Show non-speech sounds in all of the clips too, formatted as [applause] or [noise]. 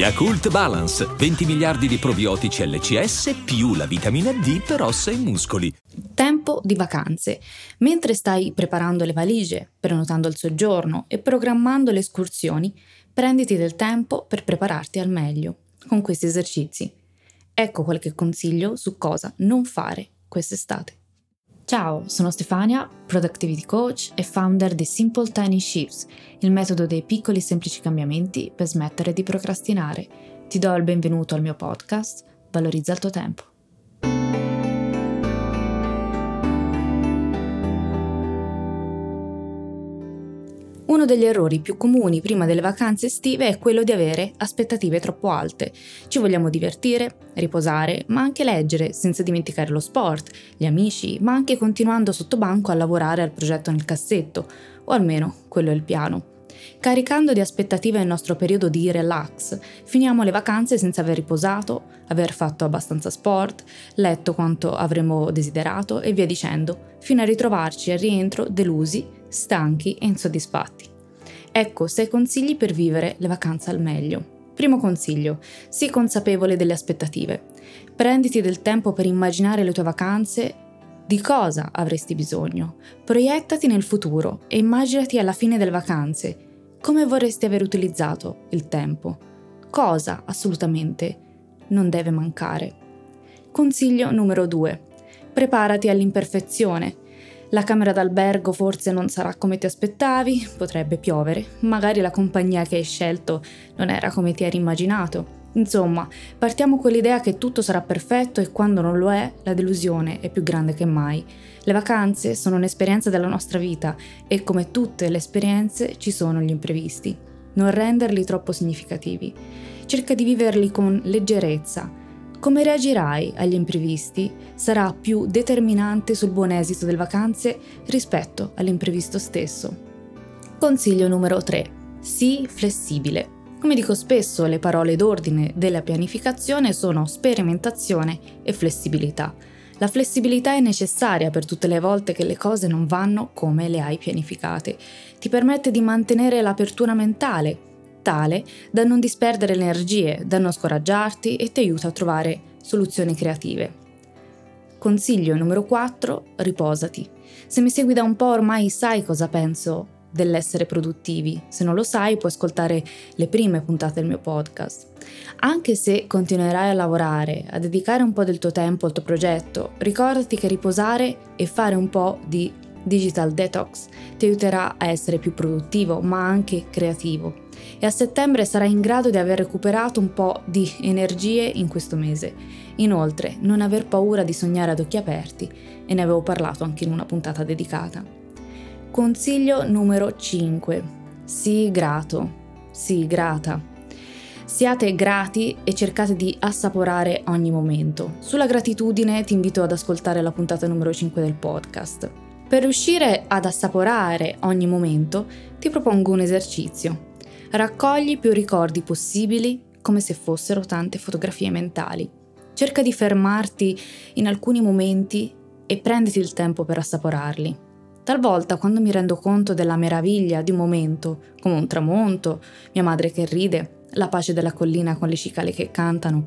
Yakult Balance, 20 miliardi di probiotici LCS più la vitamina D per ossa e muscoli. Tempo di vacanze. Mentre stai preparando le valigie, prenotando il soggiorno e programmando le escursioni, prenditi del tempo per prepararti al meglio con questi esercizi. Ecco qualche consiglio su cosa non fare quest'estate. Ciao, sono Stefania, Productivity Coach e founder di Simple Tiny Shifts, il metodo dei piccoli e semplici cambiamenti per smettere di procrastinare. Ti do il benvenuto al mio podcast, Valorizza il tuo tempo. Uno degli errori più comuni prima delle vacanze estive è quello di avere aspettative troppo alte. Ci vogliamo divertire, riposare, ma anche leggere, senza dimenticare lo sport, gli amici, ma anche continuando sotto banco a lavorare al progetto nel cassetto, o almeno quello è il piano. Caricando di aspettative il nostro periodo di relax, finiamo le vacanze senza aver riposato, aver fatto abbastanza sport, letto quanto avremmo desiderato e via dicendo, fino a ritrovarci al rientro delusi stanchi e insoddisfatti. Ecco 6 consigli per vivere le vacanze al meglio. Primo consiglio, sii consapevole delle aspettative. Prenditi del tempo per immaginare le tue vacanze, di cosa avresti bisogno. Proiettati nel futuro e immaginati alla fine delle vacanze come vorresti aver utilizzato il tempo. Cosa assolutamente non deve mancare. Consiglio numero 2. Preparati all'imperfezione. La camera d'albergo forse non sarà come ti aspettavi, potrebbe piovere, magari la compagnia che hai scelto non era come ti eri immaginato. Insomma, partiamo con l'idea che tutto sarà perfetto e quando non lo è, la delusione è più grande che mai. Le vacanze sono un'esperienza della nostra vita e come tutte le esperienze ci sono gli imprevisti. Non renderli troppo significativi. Cerca di viverli con leggerezza, come reagirai agli imprevisti sarà più determinante sul buon esito delle vacanze rispetto all'imprevisto stesso. Consiglio numero 3. Sii flessibile. Come dico spesso, le parole d'ordine della pianificazione sono sperimentazione e flessibilità. La flessibilità è necessaria per tutte le volte che le cose non vanno come le hai pianificate. Ti permette di mantenere l'apertura mentale tale da non disperdere le energie, da non scoraggiarti e ti aiuta a trovare soluzioni creative. Consiglio numero 4, riposati. Se mi segui da un po' ormai sai cosa penso dell'essere produttivi. Se non lo sai, puoi ascoltare le prime puntate del mio podcast. Anche se continuerai a lavorare, a dedicare un po' del tuo tempo al tuo progetto, ricordati che riposare e fare un po' di digital detox ti aiuterà a essere più produttivo, ma anche creativo e a settembre sarai in grado di aver recuperato un po' di energie in questo mese. Inoltre, non aver paura di sognare ad occhi aperti, e ne avevo parlato anche in una puntata dedicata. Consiglio numero 5. Sii grato. Sii grata. Siate grati e cercate di assaporare ogni momento. Sulla gratitudine ti invito ad ascoltare la puntata numero 5 del podcast. Per riuscire ad assaporare ogni momento, ti propongo un esercizio. Raccogli più ricordi possibili come se fossero tante fotografie mentali. Cerca di fermarti in alcuni momenti e prenditi il tempo per assaporarli. Talvolta, quando mi rendo conto della meraviglia di un momento, come un tramonto, mia madre che ride, la pace della collina con le cicale che cantano,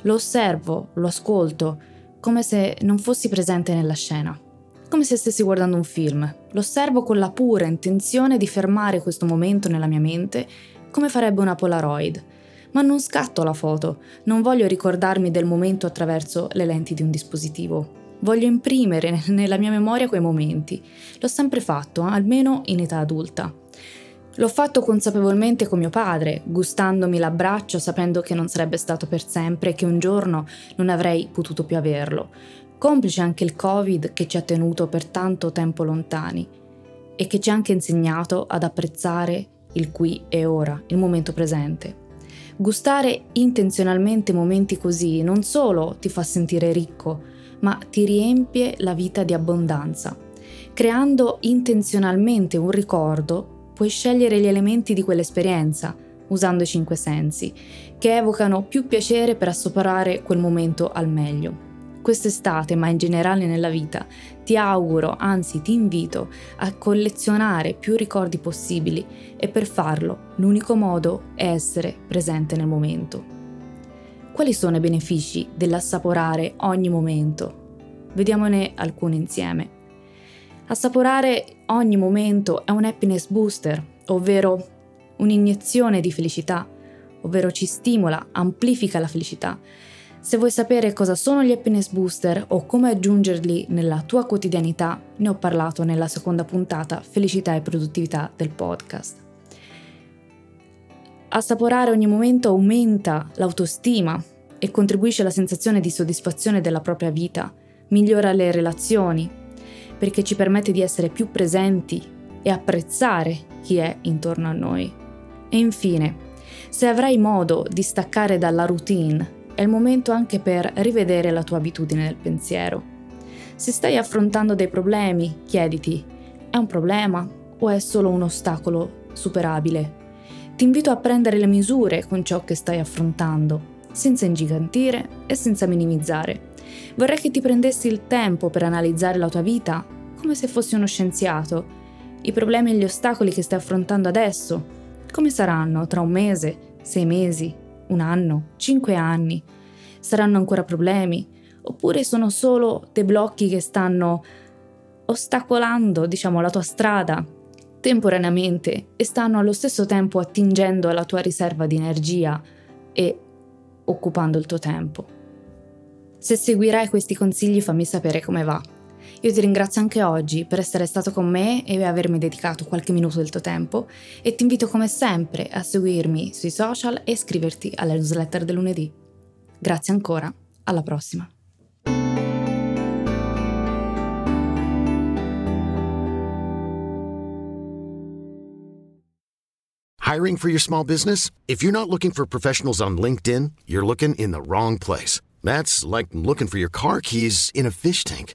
lo osservo, lo ascolto, come se non fossi presente nella scena, come se stessi guardando un film. Lo osservo con la pura intenzione di fermare questo momento nella mia mente, come farebbe una Polaroid. Ma non scatto la foto, non voglio ricordarmi del momento attraverso le lenti di un dispositivo. Voglio imprimere [laughs] nella mia memoria quei momenti. L'ho sempre fatto, almeno in età adulta. L'ho fatto consapevolmente con mio padre, gustandomi l'abbraccio sapendo che non sarebbe stato per sempre e che un giorno non avrei potuto più averlo complice anche il Covid che ci ha tenuto per tanto tempo lontani e che ci ha anche insegnato ad apprezzare il qui e ora, il momento presente. Gustare intenzionalmente momenti così non solo ti fa sentire ricco, ma ti riempie la vita di abbondanza. Creando intenzionalmente un ricordo puoi scegliere gli elementi di quell'esperienza, usando i cinque sensi, che evocano più piacere per assaporare quel momento al meglio. Quest'estate, ma in generale nella vita, ti auguro, anzi ti invito a collezionare più ricordi possibili e per farlo l'unico modo è essere presente nel momento. Quali sono i benefici dell'assaporare ogni momento? Vediamone alcuni insieme. Assaporare ogni momento è un happiness booster, ovvero un'iniezione di felicità, ovvero ci stimola, amplifica la felicità. Se vuoi sapere cosa sono gli happiness booster o come aggiungerli nella tua quotidianità, ne ho parlato nella seconda puntata Felicità e produttività del podcast. Assaporare ogni momento aumenta l'autostima e contribuisce alla sensazione di soddisfazione della propria vita, migliora le relazioni, perché ci permette di essere più presenti e apprezzare chi è intorno a noi. E infine, se avrai modo di staccare dalla routine, è il momento anche per rivedere la tua abitudine del pensiero. Se stai affrontando dei problemi, chiediti, è un problema o è solo un ostacolo superabile? Ti invito a prendere le misure con ciò che stai affrontando, senza ingigantire e senza minimizzare. Vorrei che ti prendessi il tempo per analizzare la tua vita come se fossi uno scienziato, i problemi e gli ostacoli che stai affrontando adesso, come saranno tra un mese, sei mesi, un anno, cinque anni? Saranno ancora problemi? Oppure sono solo dei blocchi che stanno ostacolando, diciamo, la tua strada temporaneamente e stanno allo stesso tempo attingendo alla tua riserva di energia e occupando il tuo tempo. Se seguirai questi consigli fammi sapere come va. Io ti ringrazio anche oggi per essere stato con me e avermi dedicato qualche minuto del tuo tempo e ti invito come sempre a seguirmi sui social e iscriverti alla newsletter del lunedì. Grazie ancora, alla prossima. Hiring for your small business? If you're not looking for professionals on LinkedIn, you're looking in the wrong place. That's like looking for your car keys in a fish tank.